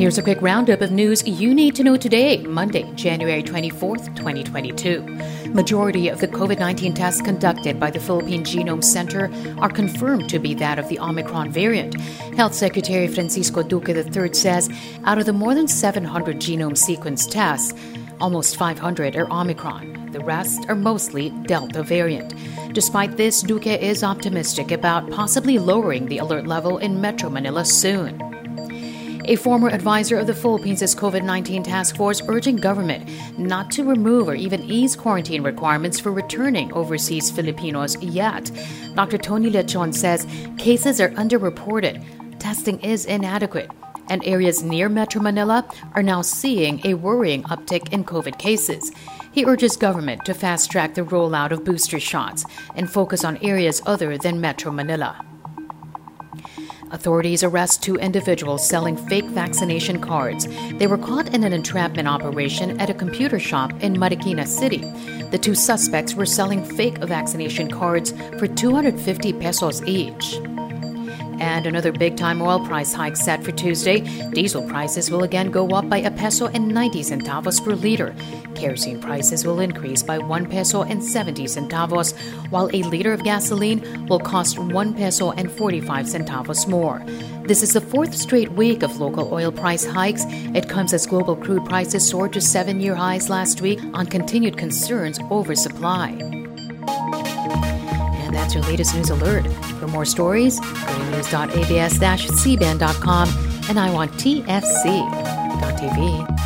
Here's a quick roundup of news you need to know today, Monday, January 24th, 2022. Majority of the COVID-19 tests conducted by the Philippine Genome Center are confirmed to be that of the Omicron variant. Health Secretary Francisco Duque III says out of the more than 700 genome sequence tests, almost 500 are Omicron. The rest are mostly Delta variant. Despite this, Duque is optimistic about possibly lowering the alert level in Metro Manila soon. A former advisor of the Philippines' COVID 19 task force urging government not to remove or even ease quarantine requirements for returning overseas Filipinos yet. Dr. Tony Leachon says cases are underreported, testing is inadequate, and areas near Metro Manila are now seeing a worrying uptick in COVID cases. He urges government to fast track the rollout of booster shots and focus on areas other than Metro Manila. Authorities arrest two individuals selling fake vaccination cards. They were caught in an entrapment operation at a computer shop in Marikina City. The two suspects were selling fake vaccination cards for 250 pesos each. And another big time oil price hike set for Tuesday. Diesel prices will again go up by a peso and 90 centavos per liter. Kerosene prices will increase by 1 peso and 70 centavos, while a liter of gasoline will cost 1 peso and 45 centavos more. This is the fourth straight week of local oil price hikes. It comes as global crude prices soared to seven year highs last week on continued concerns over supply. That's your latest news alert. For more stories, go to news.abs-cbn.com and iWantTFC.tv.